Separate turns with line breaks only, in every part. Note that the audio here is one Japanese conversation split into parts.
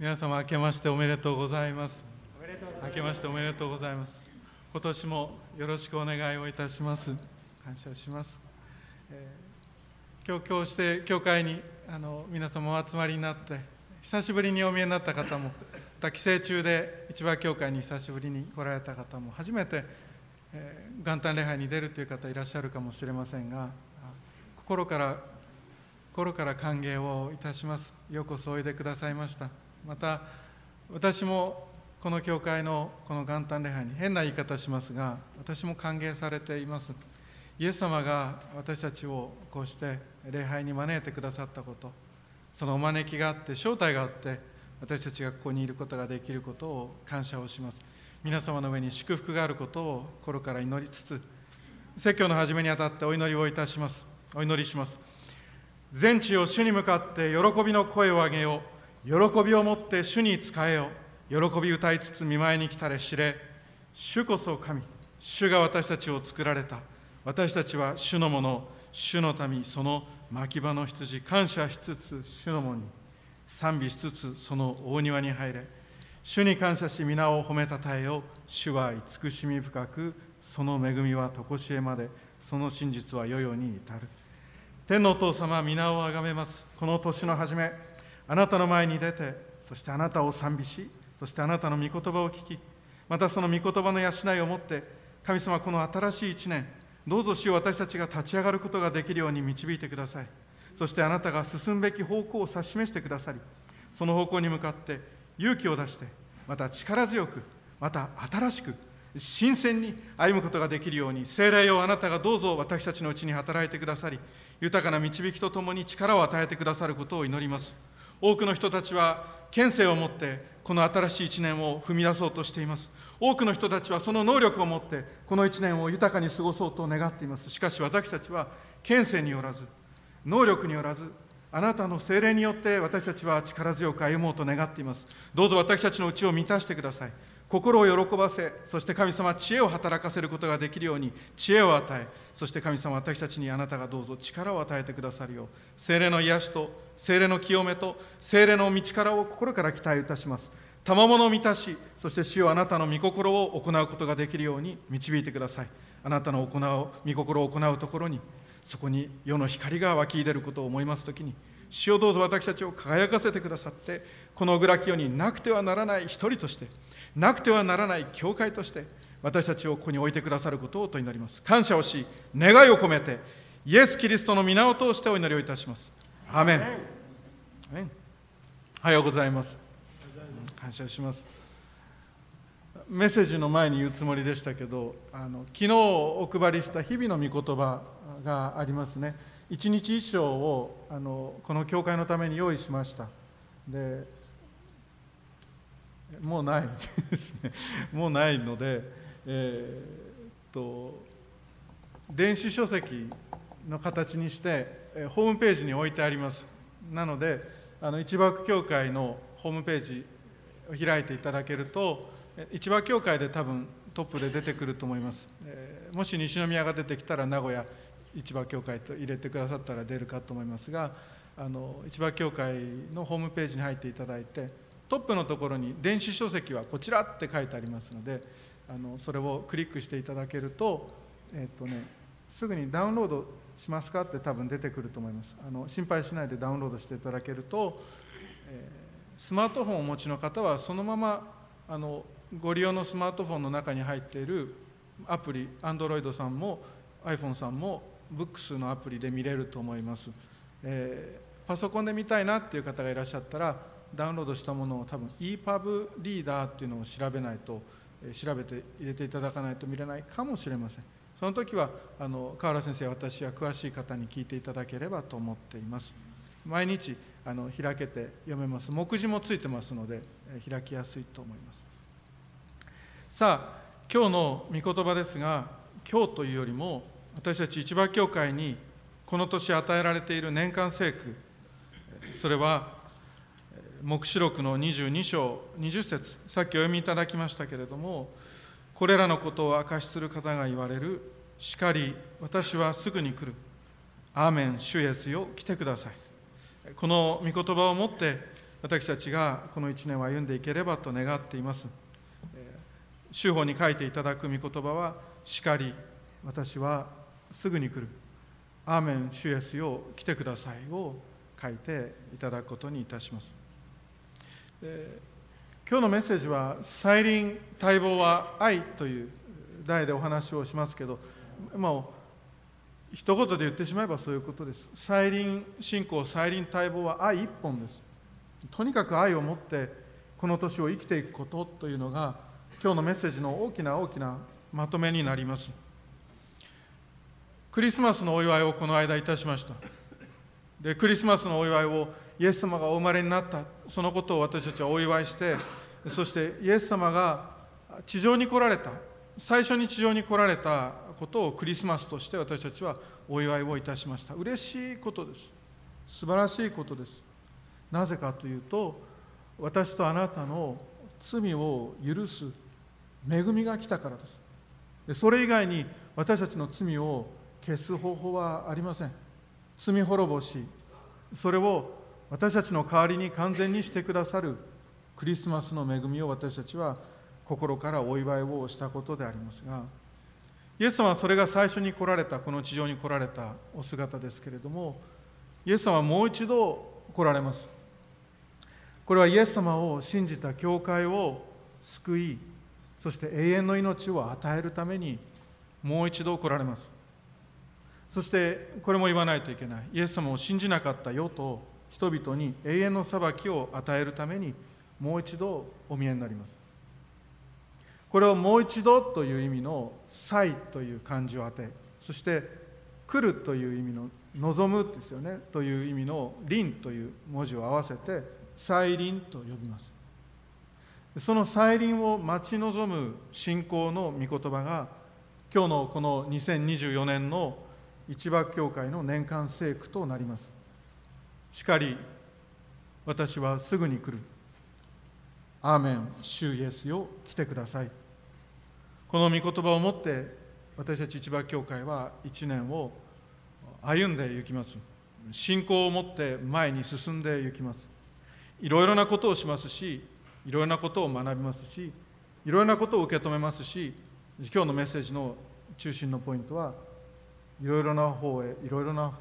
皆様明けましておめでとうございます。明けましておめでとうございます。今年もよろしくお願いをいたします。感謝します、えー、今日今日して教会にあの皆様お集まりになって久しぶりにお見えになった方もまた帰省中で市場教会に久しぶりに来られた方も初めて、えー、元旦礼拝に出るという方いらっしゃるかもしれませんが心から心から歓迎をいたします。ようこそおいでくださいましたまた私もこの教会のこの元旦礼拝に変な言い方しますが私も歓迎されています。イエス様が私たちをこうして礼拝に招いてくださったことそのお招きがあって招待があって私たちがここにいることができることを感謝をします。皆様の上に祝福があることを心から祈りつつ説教の始めにあたってお祈りをいたします。お祈りします。全地を主に向かって喜びの声を上げよう。喜びをもって主に仕えよ喜び歌いつつ見舞いに来たれ知れ。主こそ神。主が私たちを作られた。私たちは主のもの。主の民その牧場の羊。感謝しつつ主のもに。賛美しつつその大庭に入れ。主に感謝し皆を褒めたたえよ主は慈しみ深くその恵みは常しえまで。その真実は世々に至る。天のお父様皆をあがめます。この年の初めあなたの前に出てそしてあなたを賛美しそしてあなたの御言葉を聞きまたその御言葉の養いをもって神様この新しい一年どうぞ主を私たちが立ち上がることができるように導いてください。そしてあなたが進むべき方向を指し示してくださりその方向に向かって勇気を出してまた力強くまた新しく新鮮に歩むことができるように精霊をあなたがどうぞ私たちのうちに働いてくださり豊かな導きとともに力を与えてくださることを祈ります。多くの人たちは県政を持ってこの新しい一年を踏み出そうとしています。多くの人たちはその能力を持ってこの一年を豊かに過ごそうと願っています。しかし私たちは県政によらず能力によらずあなたの精霊によって私たちは力強く歩もうと願っています。どうぞ私たちのうちを満たしてください。心を喜ばせそして神様知恵を働かせることができるように知恵を与えそして神様私たちにあなたがどうぞ力を与えてくださるよう精霊の癒しと精霊の清めと精霊の道からを心から期待いたします。賜物を満たしそして主をあなたの御心を行うことができるように導いてください。あなたの行う御心を行うところにそこに世の光が湧き出ることを思いますときに主をどうぞ私たちを輝かせてくださってこの小倉清になくてはならない一人としてなくてはならない教会として私たちをここに置いてくださることをと祈ります。感謝をし願いを込めてイエス・キリストの皆を通してお祈りをいたします。アメン。おはようございます。感謝します。メッセージの前に言うつもりでしたけどあの昨日お配りした日々の御言葉がありますね。一日一章をあのこの教会のために用意しました。でもうないですね。もうないので、えー、っと電子書籍の形にしてホームページに置いてあります。なのであの一幕教会のホームページを開いていただけると一幕教会で多分トップで出てくると思います、えー、もし西宮が出てきたら名古屋市場教会と入れてくださったら出るかと思いますがあの市場教会のホームページに入っていただいてトップのところに電子書籍はこちらって書いてありますのであのそれをクリックしていただけると,、えっとね、すぐにダウンロードしますかって多分出てくると思います。あの心配しないでダウンロードしていただけると、えー、スマートフォンをお持ちの方はそのままあのご利用のスマートフォンの中に入っているアプリ Android さんも iPhone さんも Books のアプリで見れると思います、えー、パソコンで見たいなっていう方がいらっしゃったらダウンロードしたものを多分 EPUB リーダーっていうのを調べないと調べて入れていただかないと見れないかもしれません。その時はあの河原先生私や詳しい方に聞いていただければと思っています。毎日あの開けて読めます。目次もついてますので開きやすいと思います。さあ今日の御言葉ですが今日というよりも私たち市場教会にこの年与えられている年間聖句それは黙示録の22章20節さっきお読みいただきましたけれどもこれらのことを明かしする方が言われるしかり私はすぐに来る。アーメン主イエスよ来てください。この御言葉をもって私たちがこの1年を歩んでいければと願っています。修法に書いていただく御言葉は「しかり私はすぐに来る」「アーメン主イエスよ来てください」を書いていただくことにいたします。今日のメッセージは「再臨待望は愛」という題でお話をしますけどもう一言で言ってしまえばそういうことです。再臨信仰再臨待望は愛一本です。とにかく愛を持ってこの年を生きていくことというのが今日のメッセージの大きな大きなまとめになります。クリスマスのお祝いをこの間いたしました。でクリスマスのお祝いをイエス様がお生まれになった。そのことを私たちはお祝いしてそしてイエス様が地上に来られた最初に地上に来られたことをクリスマスとして私たちはお祝いをいたしました。嬉しいことです。素晴らしいことです。なぜかというと私とあなたの罪を許す恵みが来たからです。それ以外に私たちの罪を消す方法はありません。罪滅ぼしそれを私たちの代わりに完全にしてくださるクリスマスの恵みを私たちは心からお祝いをしたことでありますがイエス様はそれが最初に来られたこの地上に来られたお姿ですけれどもイエス様はもう一度来られます。これはイエス様を信じた教会を救いそして永遠の命を与えるためにもう一度来られます。そしてこれも言わないといけない。イエス様を信じなかった世と人々に永遠の裁きを与えるためにもう一度お見えになります。これをもう一度という意味の「再」という漢字を当てそして「来る」という意味の「望む」ですよねという意味の「臨」という文字を合わせて再臨と呼びます。その再臨を待ち望む信仰の御言葉が今日のこの2024年の一幕教会の年間聖句となります。しかり私はすぐに来る。アーメン主イエスよ来てください。この御言葉をもって私たち一幕教会は一年を歩んでいきます。信仰を持って前に進んでいきます。いろいろなことをしますしいろいろなことを学びますしいろいろなことを受け止めますし今日のメッセージの中心のポイントはいろいろな方へいろいろな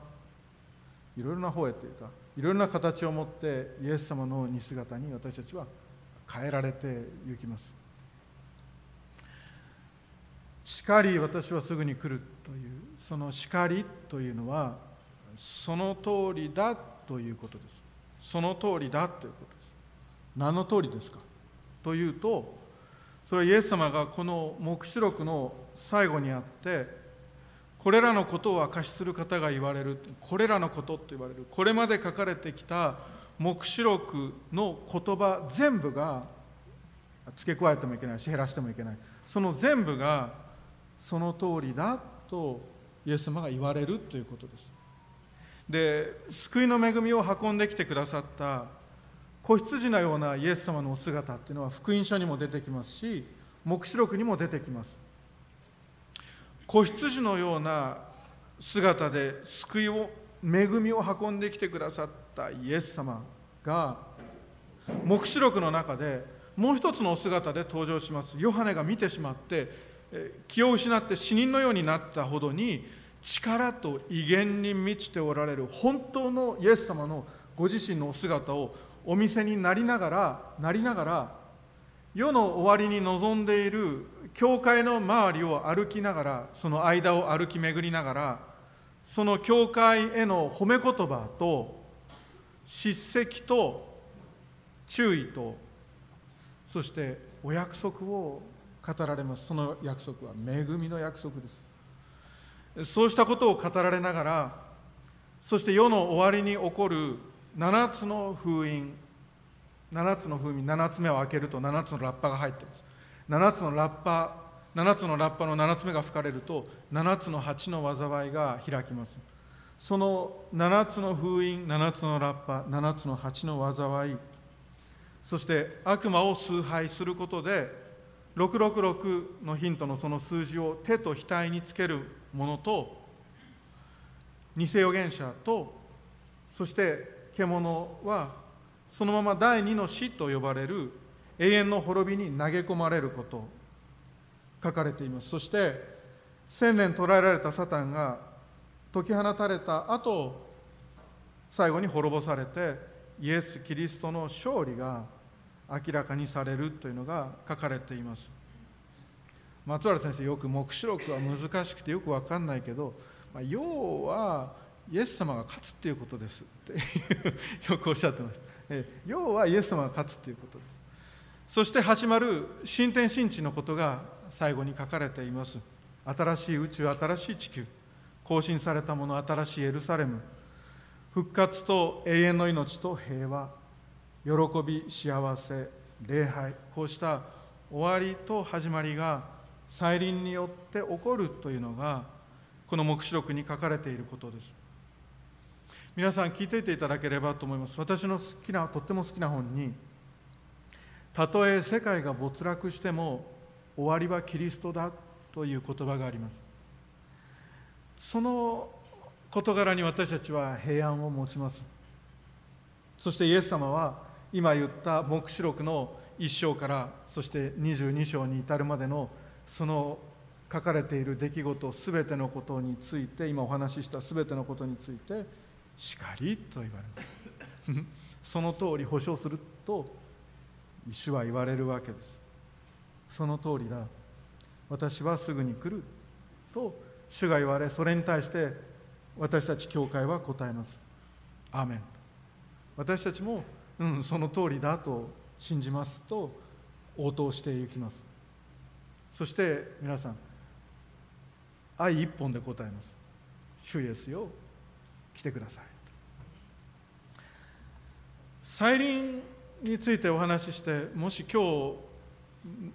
いろいろな方へというかいろいろな形を持ってイエス様の似姿に私たちは変えられていきます。叱り私はすぐに来るというその叱りというのはその通りだということです。その通りだということです。何の通りですか？というとそれはイエス様がこの黙示録の最後にあってこれらのことを明かしする方が言われる。これらのことと言われる。これまで書かれてきた黙示録の言葉全部が付け加えてもいけないし減らしてもいけない。その全部がその通りだとイエス様が言われるということです。で救いの恵みを運んできてくださった。子羊のようなイエス様のお姿っていうのは福音書にも出てきますし黙示録にも出てきます。子羊のような姿で救いを恵みを運んできてくださったイエス様が黙示録の中でもう一つのお姿で登場します。ヨハネが見てしまって気を失って死人のようになったほどに力と威厳に満ちておられる本当のイエス様のご自身のお姿をお見せになりながらなりながら世の終わりに臨んでいる教会の周りを歩きながらその間を歩き巡りながらその教会への褒め言葉と叱責と注意とそしてお約束を語られます。その約束は恵みの約束です。そうしたことを語られながらそして世の終わりに起こる7つの封印7つの封印7つ目を開けると7つのラッパが入っています。7つのラッパ7つのラッパの7つ目が吹かれると7つの8の災いが開きます。その7つの封印7つのラッパ7つの8の災い。そして悪魔を崇拝することで666のヒントのその数字を手と額につけるものと偽預言者とそして獣はそのまま第二の死と呼ばれる永遠の滅びに投げ込まれること書かれています。そして千年捕らえられたサタンが解き放たれた後最後に滅ぼされてイエス・キリストの勝利が明らかにされるというのが書かれています。松原先生よく黙示録は難しくてよく分かんないけど、まあ、要はイエス様が勝つっていうことです。ってよくおっしゃってました、え要はイエス様が勝つっていうことです。そして始まる新天新地のことが最後に書かれています。新しい宇宙新しい地球。更新されたもの新しいエルサレム。復活と永遠の命と平和。喜び幸せ礼拝。こうした終わりと始まりが再臨によって起こるというのがこの黙示録に書かれていることです。皆さん聞いていていただければと思います。私の好きなとっても好きな本にたとえ世界が没落しても終わりはキリストだという言葉があります。その事柄に私たちは平安を持ちます。そしてイエス様は今言った黙示録の1章からそして22章に至るまでのその書かれている出来事すべてのことについて今お話ししたすべてのことについてしかりと言われる その通り保証すると主は言われるわけです。その通りだ。私はすぐに来ると主が言われそれに対して私たち教会は答えます。アーメン。私たちも、うん、その通りだと信じますと応答していきます。そして皆さん愛一本で答えます。主イエスよ来てください。再臨についてお話ししてもし今日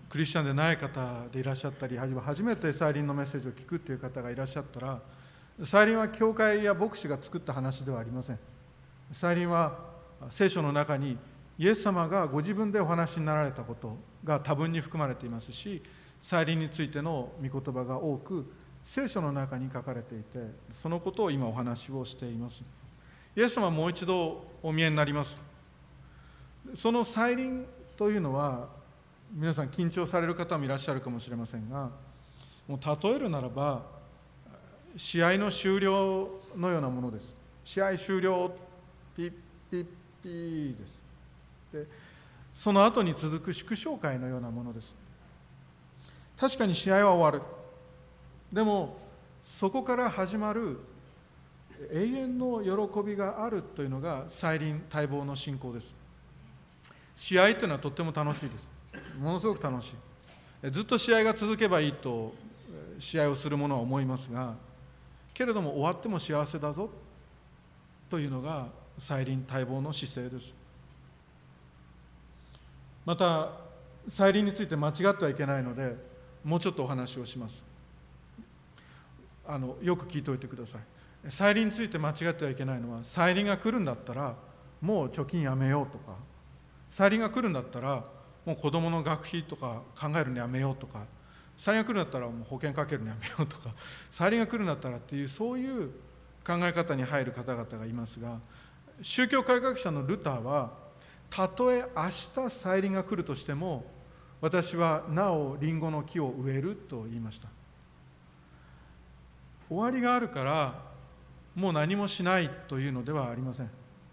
クリスチャンでない方でいらっしゃったり初めて再臨のメッセージを聞くっていう方がいらっしゃったら再臨は教会や牧師が作った話ではありません。再臨は聖書の中にイエス様がご自分でお話になられたことが多分に含まれていますし再臨についての御言葉が多く聖書の中に書かれていてそのことを今お話をしています。イエス様はもう一度お見えになります。その再臨というのは皆さん緊張される方もいらっしゃるかもしれませんがもう例えるならば試合の終了のようなものです。試合終了ピッピッピーです。でその後に続く祝勝会のようなものです。確かに試合は終わる。でもそこから始まる永遠の喜びがあるというのが再臨待望の信仰です。試合というのはとっても楽しいです。ものすごく楽しい。ずっと試合が続けばいいと試合をする者は思いますがけれども終わっても幸せだぞというのが再臨待望の姿勢です。また再臨について間違ってはいけないのでもうちょっとお話をします。あのよく聞いておいてください。再臨について間違ってはいけないのは再臨が来るんだったらもう貯金やめようとか再臨が来るんだったらもう子どもの学費とか考えるのやめようとか再臨が来るんだったらもう保険かけるのやめようとか 再臨が来るんだったらっていうそういう考え方に入る方々がいますが宗教改革者のルターはたとえ明日再臨が来るとしても私はなおリンゴの木を植えると言いました。終わりがあるからもう何もしないというのではありません。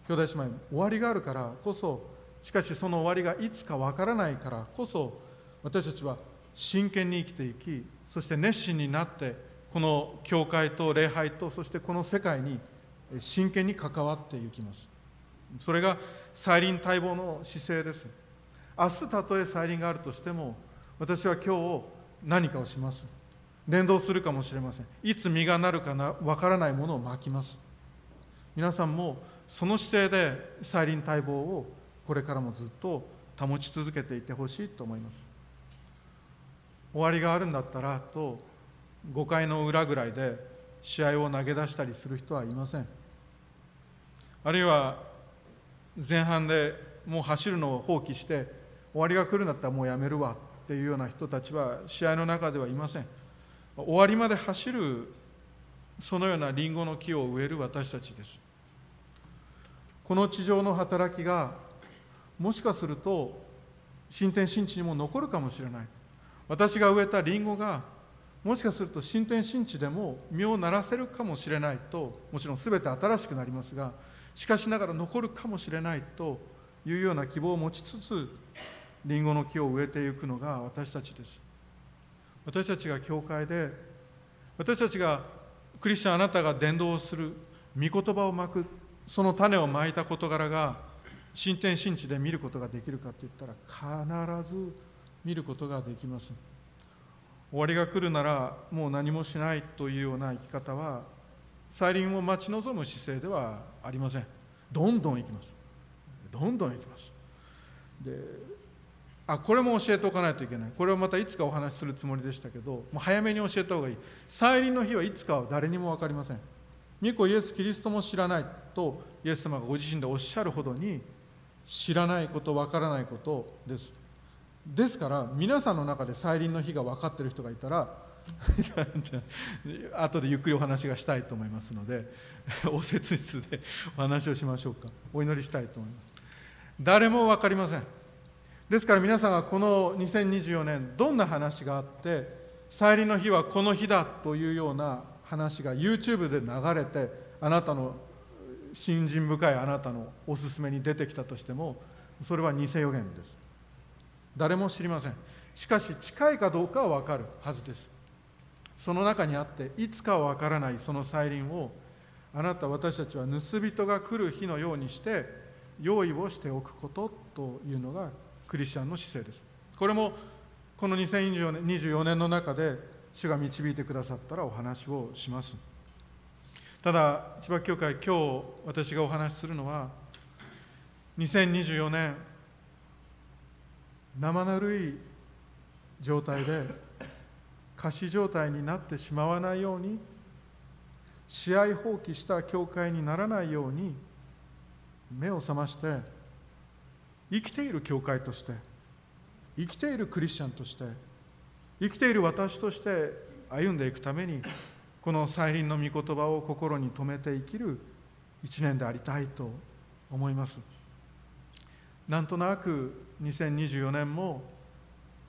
兄弟姉妹終わりがあるからこそしかしその終わりがいつかわからないからこそ私たちは真剣に生きていきそして熱心になってこの教会と礼拝とそしてこの世界に真剣に関わっていきます。それが再臨待望の姿勢です。明日たとえ再臨があるとしても私は今日何かをします。連動するかもしれません。いつ実がなるかなわからないものをまきます。皆さんもその姿勢で再臨待望をこれからもずっと保ち続けていてほしいと思います。終わりがあるんだったらと5回の裏ぐらいで試合を投げ出したりする人はいません。あるいは前半でもう走るのを放棄して終わりが来るんだったらもうやめるわっていうような人たちは試合の中ではいません。終わりまで走るそのようなリンゴの木を植える私たちです。この地上の働きがもしかすると新天新地にも残るかもしれない。私が植えたリンゴがもしかすると新天新地でも実をならせるかもしれないともちろん全て新しくなりますがしかしながら残るかもしれないというような希望を持ちつつリンゴの木を植えていくのが私たちです。私たちが教会で私たちがクリスチャンあなたが伝道する御言葉をまくその種をまいた事柄が新天新地で見ることができるかといったら必ず見ることができます。終わりが来るならもう何もしないというような生き方は再臨を待ち望む姿勢ではありません。どんどん行きます。どんどん行きます。であこれも教えておかないといけない。これをまたいつかお話しするつもりでしたけどもう早めに教えた方がいい。再臨の日はいつかは誰にも分かりません。御子イエス・キリストも知らないとイエス様がご自身でおっしゃるほどに知らないこと分からないことです。ですから皆さんの中で再臨の日が分かってる人がいたら 後でゆっくりお話がしたいと思いますので 応接室でお話をしましょうか。お祈りしたいと思います。誰も分かりません。ですから皆さんがこの2024年どんな話があって再臨の日はこの日だというような話が YouTube で流れてあなたの信心深いあなたのおすすめに出てきたとしてもそれは偽予言です。誰も知りません。しかし近いかどうかは分かるはずです。その中にあっていつかは分からないその再臨をあなた私たちは盗人が来る日のようにして用意をしておくことというのがクリスチャンの姿勢です。これもこの2024年の中で主が導いてくださったらお話をします。ただ千葉教会今日私がお話しするのは2024年生ぬるい状態で仮死状態になってしまわないように試合放棄した教会にならないように目を覚まして生きている教会として生きているクリスチャンとして生きている私として歩んでいくためにこの再臨の御言葉を心に留めて生きる一年でありたいと思います。なんとなく2024年も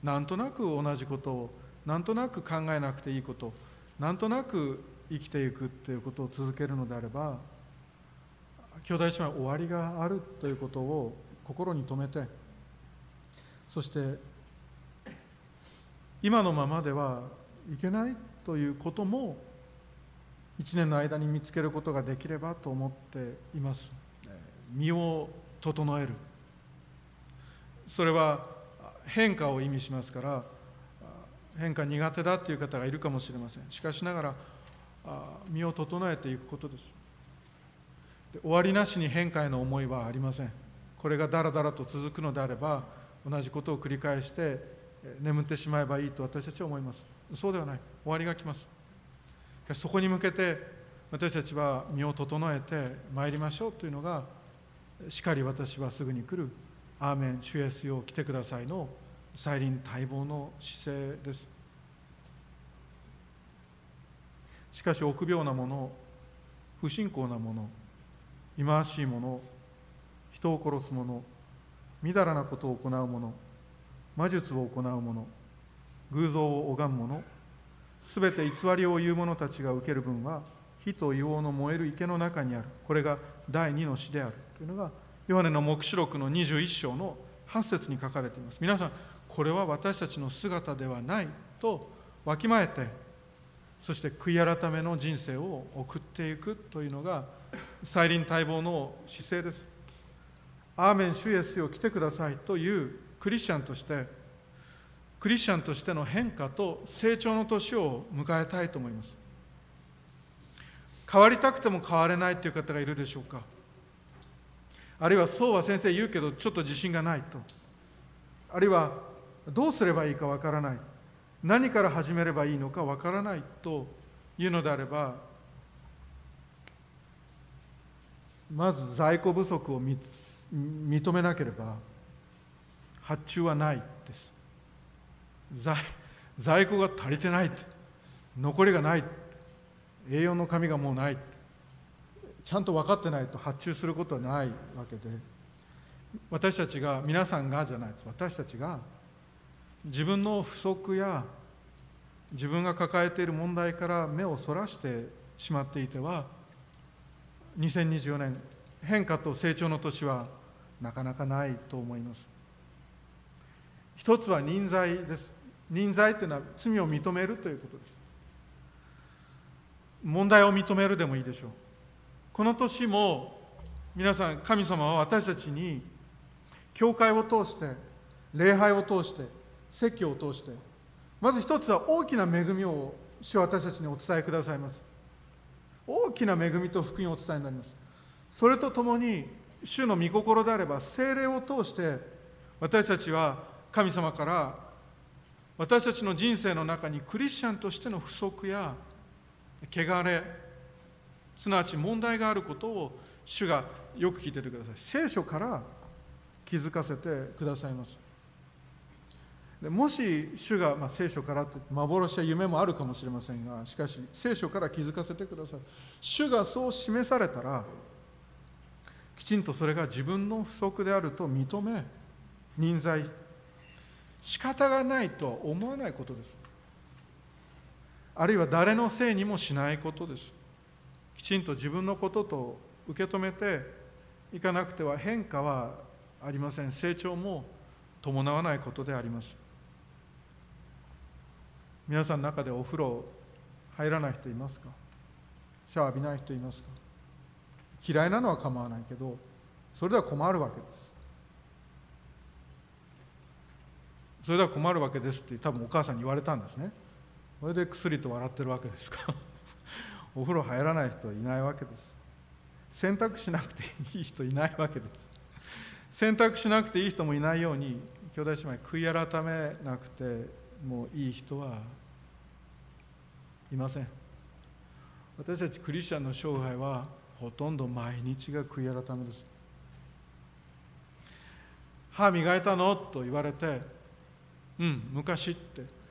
なんとなく同じことをなんとなく考えなくていいことなんとなく生きていくっていうことを続けるのであれば兄弟姉妹終わりがあるということを心に留めてそして今のままではいけないということも1年の間に見つけることができればと思っています。身を整える。それは変化を意味しますから変化苦手だという方がいるかもしれません。しかしながら身を整えていくことです。終わりなしに変化への思いはありません。これがだらだらと続くのであれば同じことを繰り返して眠ってしまえばいいと私たちは思います。そうではない。終わりが来ます。そこに向けて私たちは身を整えてまいりましょうというのがしかり私はすぐに来るアーメン主イエスよ来てくださいの再臨待望の姿勢です。しかし臆病なもの不信仰なもの忌まわしいもの人を殺す者みだらなことを行う者魔術を行う者偶像を拝む者すべて偽りを言う者たちが受ける分は火と硫黄の燃える池の中にあるこれが第二の死であるというのがヨハネの黙示録の21章の8節に書かれています。皆さんこれは私たちの姿ではないとわきまえてそして悔い改めの人生を送っていくというのが再臨待望の姿勢です。アーメン主イエスよ来てくださいというクリスチャンとしてクリスチャンとしての変化と成長の年を迎えたいと思います。変わりたくても変われないという方がいるでしょうか。あるいはそうは先生言うけどちょっと自信がないと。あるいはどうすればいいかわからない。何から始めればいいのかわからないというのであればまず在庫不足を認めなければ発注はない。在在庫が足りてない残りがない栄養の紙がもうないちゃんと分かってないと。発注することはないわけで。私たちが皆さんがじゃないです。私たちが自分の不足や自分が抱えている問題から目をそらしてしまっていては2024年変化と成長の年はなかなかないと思います。一つは忍耐です。忍耐というのは罪を認めるということです。問題を認めるでもいいでしょう。この年も皆さん神様は私たちに教会を通して礼拝を通して説教を通してまず一つは大きな恵みを主は私たちにお伝えくださいます。大きな恵みと福音をお伝えになります。それとともに主の御心であれば精霊を通して私たちは神様から私たちの人生の中にクリスチャンとしての不足や汚れすなわち問題があることを主がよく聞いててください。聖書から気づかせてくださいます。でもし主が、まあ、聖書からって幻や夢もあるかもしれませんがしかし聖書から気づかせてください。主がそう示されたらきちんとそれが自分の不足であると認め忍耐仕方がないとは思わないことです。あるいは誰のせいにもしないことです。きちんと自分のことと受け止めていかなくては変化はありません。成長も伴わないことであります。皆さんの中でお風呂入らない人いますか？シャワー浴びない人いますか？嫌いなのは構わないけどそれでは困るわけです。それでは困るわけですって多分お母さんに言われたんですね。それで薬と笑ってるわけですか。ら お風呂入らない人はいないわけです。選択しなくていい人いないわけです。選択しなくていい人もいないように兄弟姉妹悔い改めなくてもいい人はいません。私たちクリスチャンの生涯はほとんど毎日が悔い改めです。歯磨いたの？と言われてうん昔って。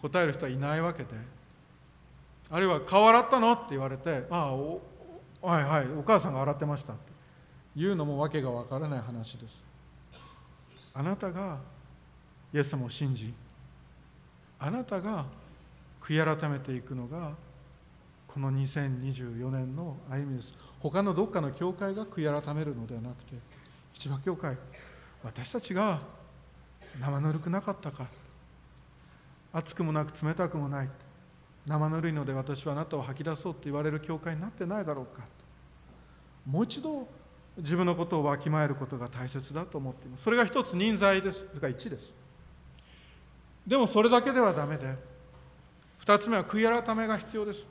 答える人はいないわけで。あるいは顔洗ったの？って言われてああはいはいお母さんが洗ってましたって。言うのも訳が分からない話です。あなたがイエス様を信じあなたが悔い改めていくのがこの2024年の歩みです。他のどっかの教会が悔い改めるのではなくて市場教会私たちが生ぬるくなかったか。熱くもなく冷たくもない。生ぬるいので私はあなたを吐き出そうと言われる教会になってないだろうか。もう一度自分のことをわきまえることが大切だと思っています。それが一つ人材です。それが1です。でもそれだけではダメで。2つ目は悔い改めが必要です。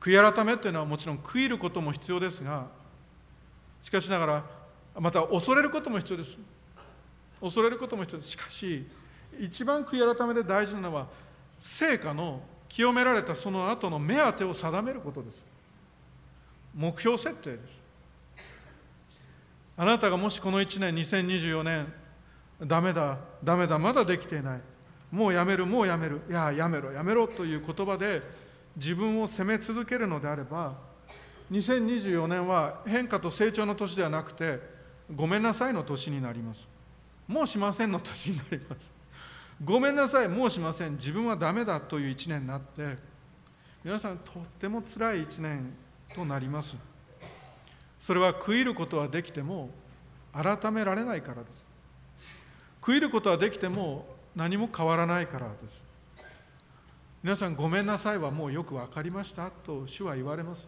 悔い改めというのはもちろん悔いることも必要ですがしかしながらまた恐れることも必要です。恐れることも必要ですしかし一番悔い改めで大事なのは成果の清められたその後の目当てを定めることです。目標設定です。あなたがもしこの1年2024年ダメだダメだまだできていないもうやめるもうやめるいややめろやめろという言葉で自分を責め続けるのであれば2024年は変化と成長の年ではなくてごめんなさいの年になります。もうしませんの年になります。ごめんなさい。もうしません。自分はダメだという1年になって。皆さんとってもつらい1年となります。それは悔いることはできても改められないからです。悔いることはできても何も変わらないからです。皆さんごめんなさいはもうよく分かりましたと主は言われます。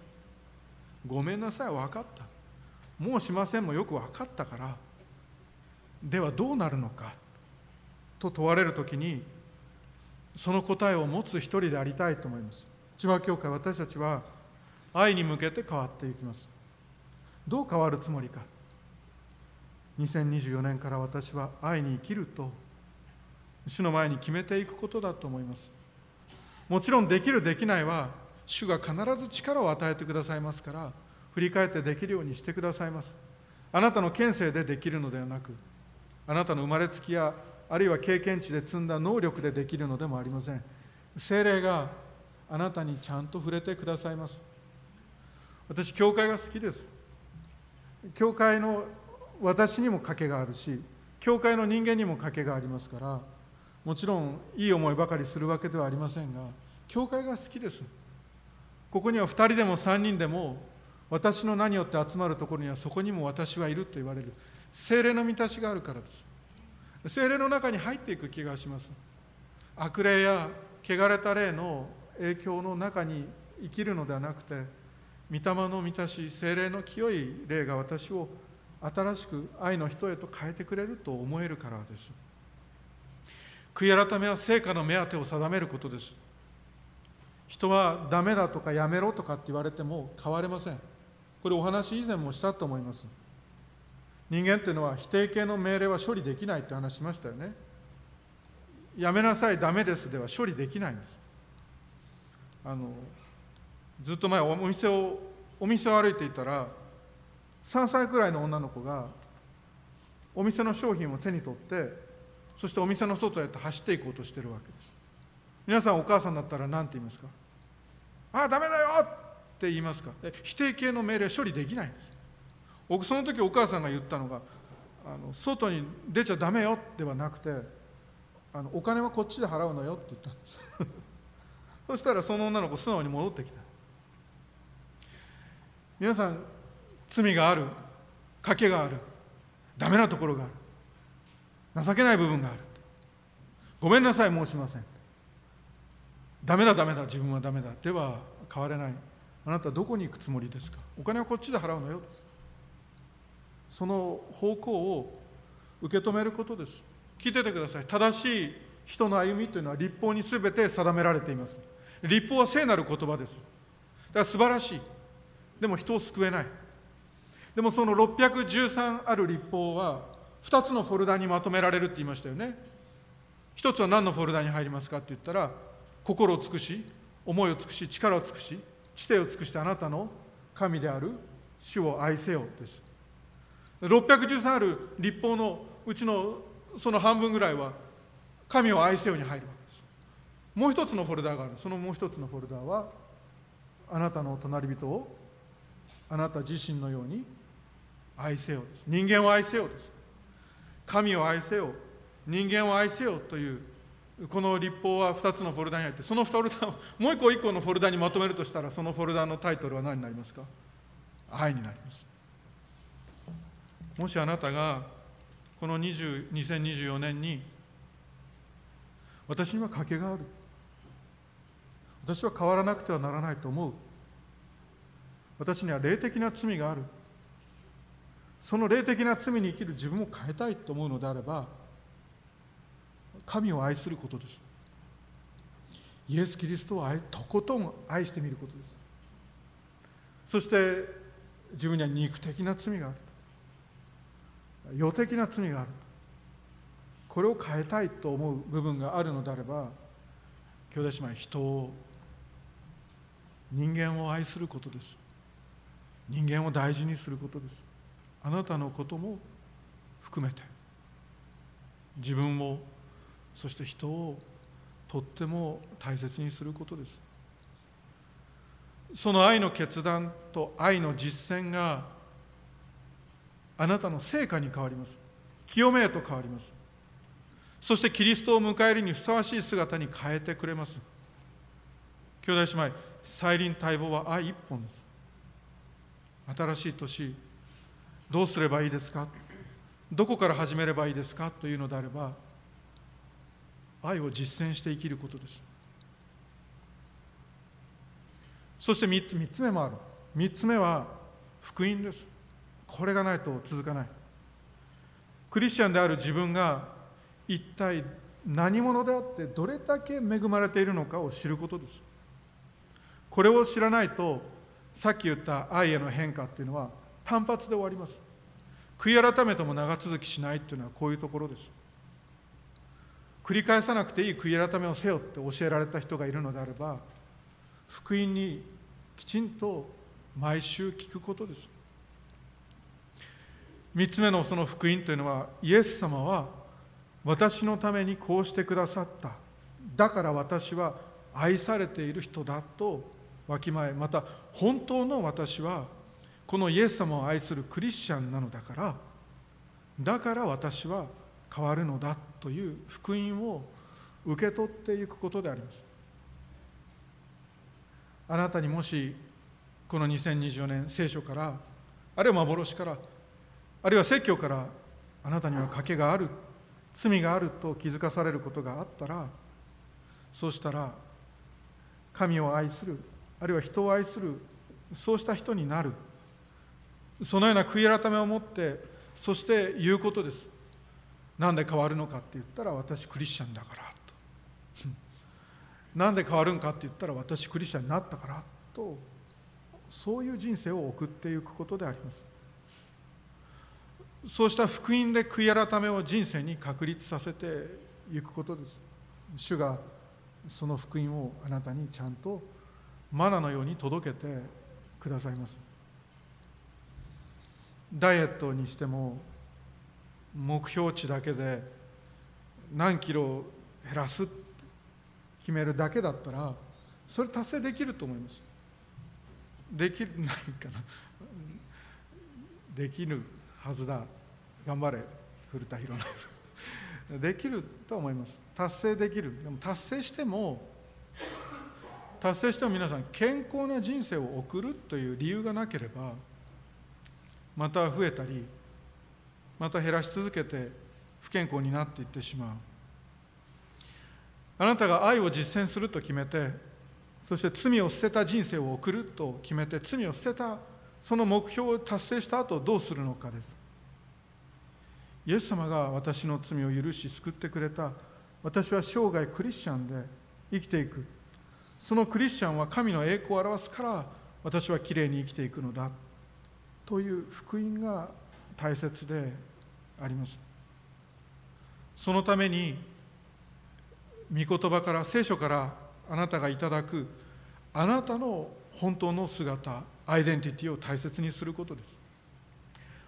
ごめんなさい分かった。もうしませんもよく分かったからではどうなるのか？と問われる時にその答えを持つ一人でありたいと思います。千葉教会私たちは愛に向けて変わっていきます。どう変わるつもりか？2024年から私は愛に生きると主の前に決めていくことだと思います。もちろんできるできないは主が必ず力を与えてくださいますから振り返ってできるようにしてくださいます。あなたの県政でできるのではなくあなたの生まれつきやあるいは経験値で積んだ能力でできるのでもありません。精霊があなたにちゃんと触れてくださいます。私教会が好きです。教会の私にも賭けがあるし教会の人間にも賭けがありますからもちろんいい思いばかりするわけではありませんが教会が好きです。ここには2人でも3人でも私の名によって集まるところにはそこにも私はいると言われる。精霊の満たしがあるからです。精霊の中に入っていく気がします。悪霊や汚れた霊の影響の中に生きるのではなくて御霊の満たし精霊の清い霊が私を新しく愛の人へと変えてくれると思えるからです。悔い改めは成果の目当てを定めることです。人はダメだとかやめろとかって言われても変われません。これお話以前もしたと思います。人間っていうのは否定形の命令は処理できないって話しましたよね。やめなさいダメですでは処理できないんです。あのずっと前お店をお店を歩いていたら3歳くらいの女の子がお店の商品を手に取ってそしてお店の外へと走っていこうとしてるわけです。皆さんお母さんだったら何て言いますかああダメだよ！って言いますか？否定形の命令処理できないんです。僕その時お母さんが言ったのがあの外に出ちゃダメよではなくてあのお金はこっちで払うのよって言ったんです。そしたらその女の子素直に戻ってきた皆さん罪がある。賭けがある。ダメなところがある。情けない部分がある。ごめんなさい申しません。ダメだダメだ。自分はダメだ。では変われないあなたどこに行くつもりですか？お金はこっちで払うのよですその方向を受け止めることです。聞いててください。正しい人の歩みというのは立法に全て定められています。立法は聖なる言葉です。だから素晴らしい。でも人を救えない。でもその613ある立法は2つのフォルダにまとめられるって言いましたよね。一つは何のフォルダに入りますかって言ったら心を尽くし思いを尽くし力を尽くし知性を尽くしてあなたの神である主を愛せよです。613ある立法のうちのその半分ぐらいは神を愛せよに入るわけです。もう一つのフォルダーがある。そのもう一つのフォルダーはあなたの隣人をあなた自身のように愛せよです。人間を愛せよです。神を愛せよ人間を愛せよというこの立法は2つのフォルダに入ってそのフォルダをもう一個一個のフォルダにまとめるとしたらそのフォルダのタイトルは何になりますか？愛になります。もしあなたがこの20 2024年に私には賭けがある。私は変わらなくてはならないと思う。私には霊的な罪がある。その霊的な罪に生きる自分を変えたいと思うのであれば神を愛することです。イエス・キリストをとことん愛してみることです。そして自分には肉的な罪がある。世的な罪がある。これを変えたいと思う部分があるのであれば兄弟姉妹人を人間を愛することです。人間を大事にすることです。あなたのことも含めて自分をそして人をとっても大切にすることです。その愛の決断と愛の実践があなたの成果に変わります。清めへと変わります。そしてキリストを迎えるにふさわしい姿に変えてくれます。兄弟姉妹再臨待望は愛一本です。新しい年どうすればいいですか？どこから始めればいいですか？というのであれば愛を実践して生きることです。そして3つ ,3 つ目もある。3つ目は福音です。これがないと続かない。クリスチャンである自分が一体何者であってどれだけ恵まれているのかを知ることです。これを知らないとさっき言った愛への変化っていうのは単発で終わります。悔い改めても長続きしないっていうのはこういうところです。繰り返さなくていい悔い改めをせよって教えられた人がいるのであれば福音にきちんと毎週聞くことです。3つ目のその福音というのはイエス様は私のためにこうしてくださった。だから私は愛されている人だとわきまえまた本当の私はこのイエス様を愛するクリスチャンなのだからだから私は変わるのだという福音を受け取っていくことであります。あなたにもしこの2024年聖書からあるいは幻からあるいは説教からあなたには賭けがある罪があると気づかされることがあったらそうしたら神を愛するあるいは人を愛するそうした人になる。そのような悔い改めを持ってそして言うことです。なんで変わるのかって言ったら私クリスチャンだからと。なんで変わるんかって言ったら私クリスチャンになったからと。そういう人生を送っていくことであります。そうした福音で悔い改めを人生に確立させていくことです。主がその福音をあなたにちゃんとマナのように届けてくださいます。ダイエットにしても目標値だけで何キロ減らす決めるだけだったらそれ達成できると思います。できないかな。できるはずだ。頑張れ古田博之 できると思います。達成できる。でも達成しても達成しても皆さん健康な人生を送るという理由がなければまた増えたりまた減らし続けて不健康になっていってしまう。あなたが愛を実践すると決めてそして罪を捨てた人生を送ると決めて罪を捨てたその目標を達成した後どうするのかです。イエス様が私の罪を許し救ってくれた。私は生涯クリスチャンで生きていく。そのクリスチャンは神の栄光を表すから私はきれいに生きていくのだ。という福音が大切であります。そのために御言葉から聖書からあなたがいただくあなたの本当の姿アイデンティティを大切にすることです。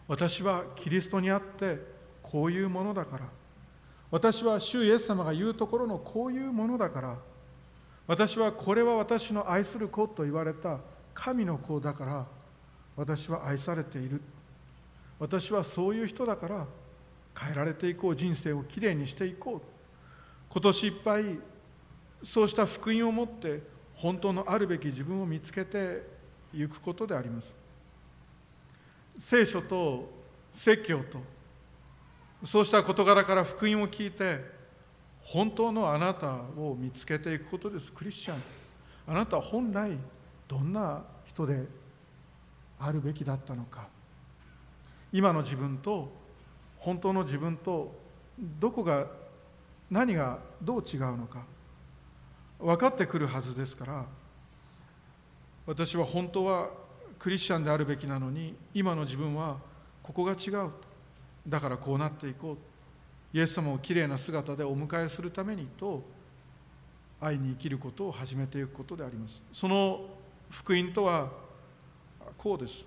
私はキリストにあってこういうものだから。私は主イエス様が言うところのこういうものだから。私はこれは私の愛する子と言われた。神の子だから。私は愛されている。私はそういう人だから。変えられていこう。人生をきれいにしていこう。今年いっぱいそうした福音を持って本当のあるべき自分を見つけていくことであります。聖書と説教とそうした事柄から福音を聞いて本当のあなたを見つけていくことです。クリスチャン。あなたは本来どんな人であるべきだったのか。今の自分と本当の自分とどこが何がどう違うのか。分かってくるはずですから私は本当はクリスチャンであるべきなのに今の自分はここが違うだからこうなっていこう。イエス様をきれいな姿でお迎えするためにと愛に生きることを始めていくことであります。その福音とはこうです。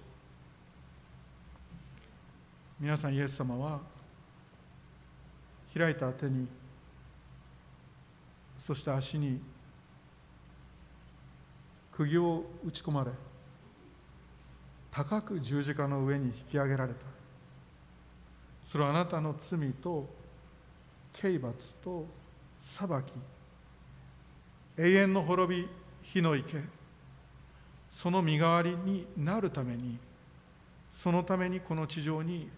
皆さんイエス様は開いた手にそして足に釘を打ち込まれ高く十字架の上に引き上げられた。それはあなたの罪と刑罰と裁き。永遠の滅び火の池。その身代わりになるために。そのためにこの地上に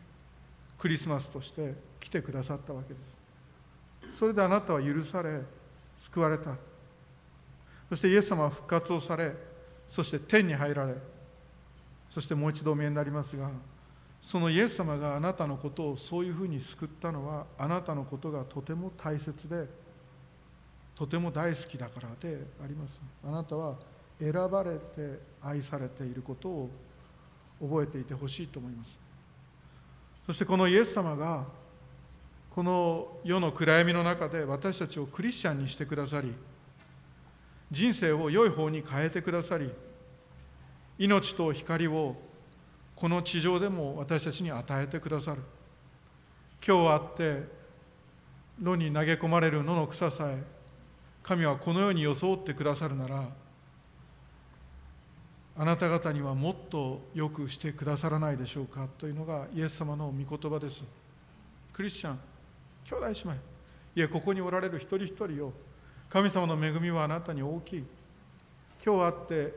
クリスマスとして来てくださったわけです。それであなたは許され救われた。そしてイエス様は復活をされそして天に入られそしてもう一度お見えになりますがそのイエス様があなたのことをそういうふうに救ったのはあなたのことがとても大切でとても大好きだからであります。あなたは選ばれて愛されていることを覚えていてほしいと思います。そしてこのイエス様がこの世の暗闇の中で私たちをクリスチャンにしてくださり人生を良い方に変えてくださり命と光をこの地上でも私たちに与えてくださる。今日あって炉に投げ込まれる野の草さえ神はこのように装ってくださるならあなた方にはもっとよくしてくださらないでしょうかというのがイエス様の御言葉です。クリスチャン兄弟姉妹いやここにおられる一人一人を神様の恵みはあなたに大きい。今日あって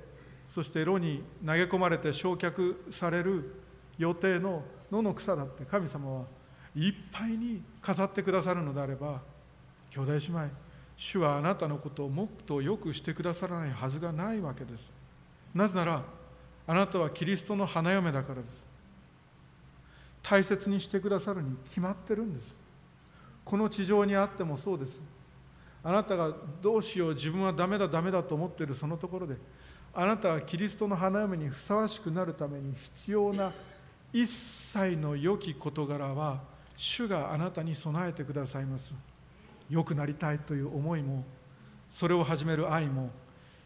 そして炉に投げ込まれて焼却される予定の野の草だって神様はいっぱいに飾ってくださるのであれば兄弟姉妹主はあなたのことをもっとよくしてくださらないはずがないわけです。なぜならあなたはキリストの花嫁だからです。大切にしてくださるに決まってるんです。この地上にあってもそうです。あなたがどうしよう自分はダメだダメだと思っているそのところであなたはキリストの花嫁にふさわしくなるために必要な一切の良き事柄は主があなたに備えてくださいます。良くなりたいという思いもそれを始める愛も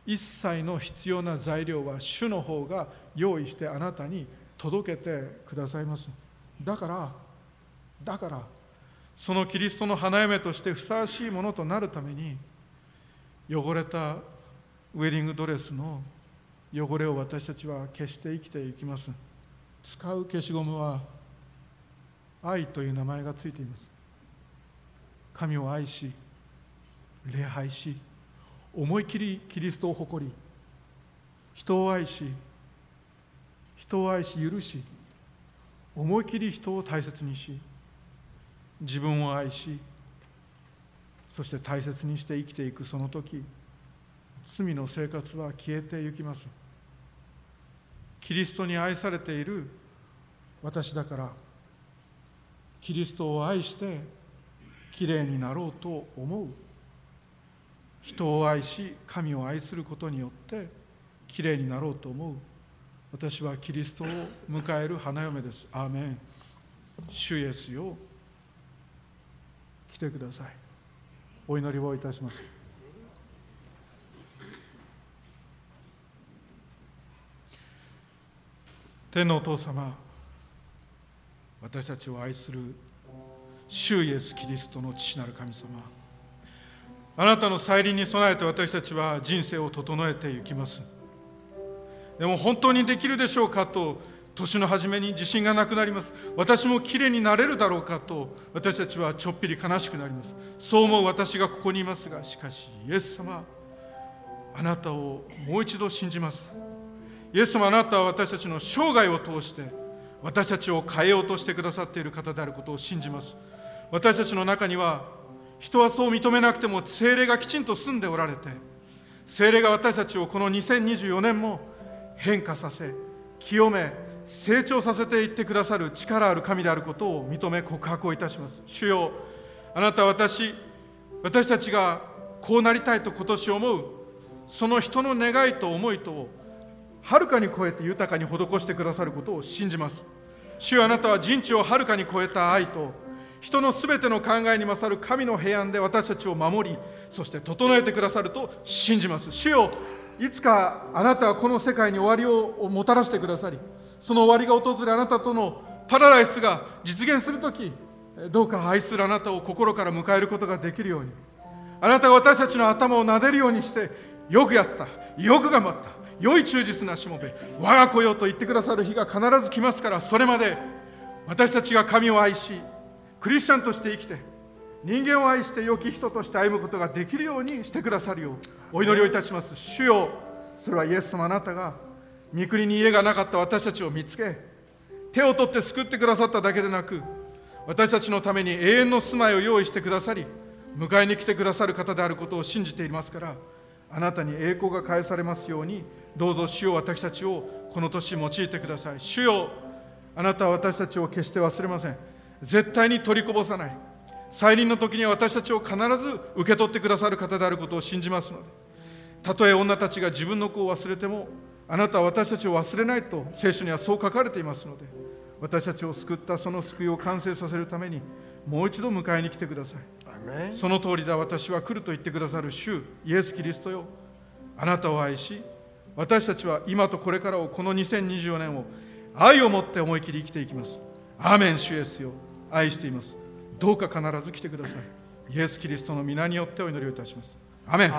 一切の必要な材料は主の方が用意してあなたに届けてくださいます。だからだからそのキリストの花嫁としてふさわしいものとなるために汚れたウェディングドレスの汚れを私たちは消して生きていきます。使う消しゴムは愛という名前がついています。神を愛し礼拝し思い切りキリストを誇り人を愛し人を愛し許し思い切り人を大切にし自分を愛しそして大切にして生きていくその時罪の生活は消えてゆきます。キリストに愛されている。私だから。キリストを愛してきれいになろうと思う。人を愛し神を愛することによってきれいになろうと思う。私はキリストを迎える花嫁です。アーメン。主イエスよ。来てください。お祈りをいたします天のお父様私たちを愛する主イエス・キリストの父なる神様あなたの再臨に備えて私たちは人生を整えていきます。でも本当にできるでしょうかと年の初めに自信がなくなります。私もきれいになれるだろうかと私たちはちょっぴり悲しくなります。そう思う私がここにいますがしかしイエス様あなたをもう一度信じます。イエス様あなたは私たちの生涯を通して私たちを変えようとしてくださっている方であることを信じます。私たちの中には人はそう認めなくても精霊がきちんと住んでおられて精霊が私たちをこの2024年も変化させ清め成長させていってくださる力ある神であることを認め告白をいたします。主よあなたは私私たちがこうなりたいと今年思うその人の願いと思いとはるかに超えて豊かに施してくださることを信じます。主よあなたは人知をはるかに超えた愛と人のすべての考えに勝る神の平安で私たちを守りそして整えてくださると信じます。主よいつかあなたはこの世界に終わりをもたらしてくださりその終わりが訪れあなたとのパラダイスが実現するときどうか愛するあなたを心から迎えることができるように。あなたが私たちの頭を撫でるようにしてよくやった。よく頑張った。良い忠実なしもべ我が子よと言ってくださる日が必ず来ますからそれまで私たちが神を愛しクリスチャンとして生きて人間を愛して良き人として歩むことができるようにしてくださるようお祈りをいたします。主よそれはイエス様あなたが御国に家がなかった私たちを見つけ手を取って救ってくださっただけでなく私たちのために永遠の住まいを用意してくださり迎えに来てくださる方であることを信じていますからあなたに栄光が返されますようにどうぞ主よ私たちをこの年用いてください。主よあなたは私たちを決して忘れません。絶対に取りこぼさない。再臨の時には私たちを必ず受け取ってくださる方であることを信じますので。たとえ女たちが自分の子を忘れてもあなたは私たちを忘れないと聖書にはそう書かれていますので私たちを救ったその救いを完成させるためにもう一度迎えに来てください。その通りだ。私は来ると言ってくださる主イエス・キリストよ。あなたを愛し私たちは今とこれからをこの2024年を愛を持って思い切り生きていきます。アーメン主イエスよ。愛しています。どうか必ず来てください。イエス・キリストの皆によってお祈りをいたします。アメン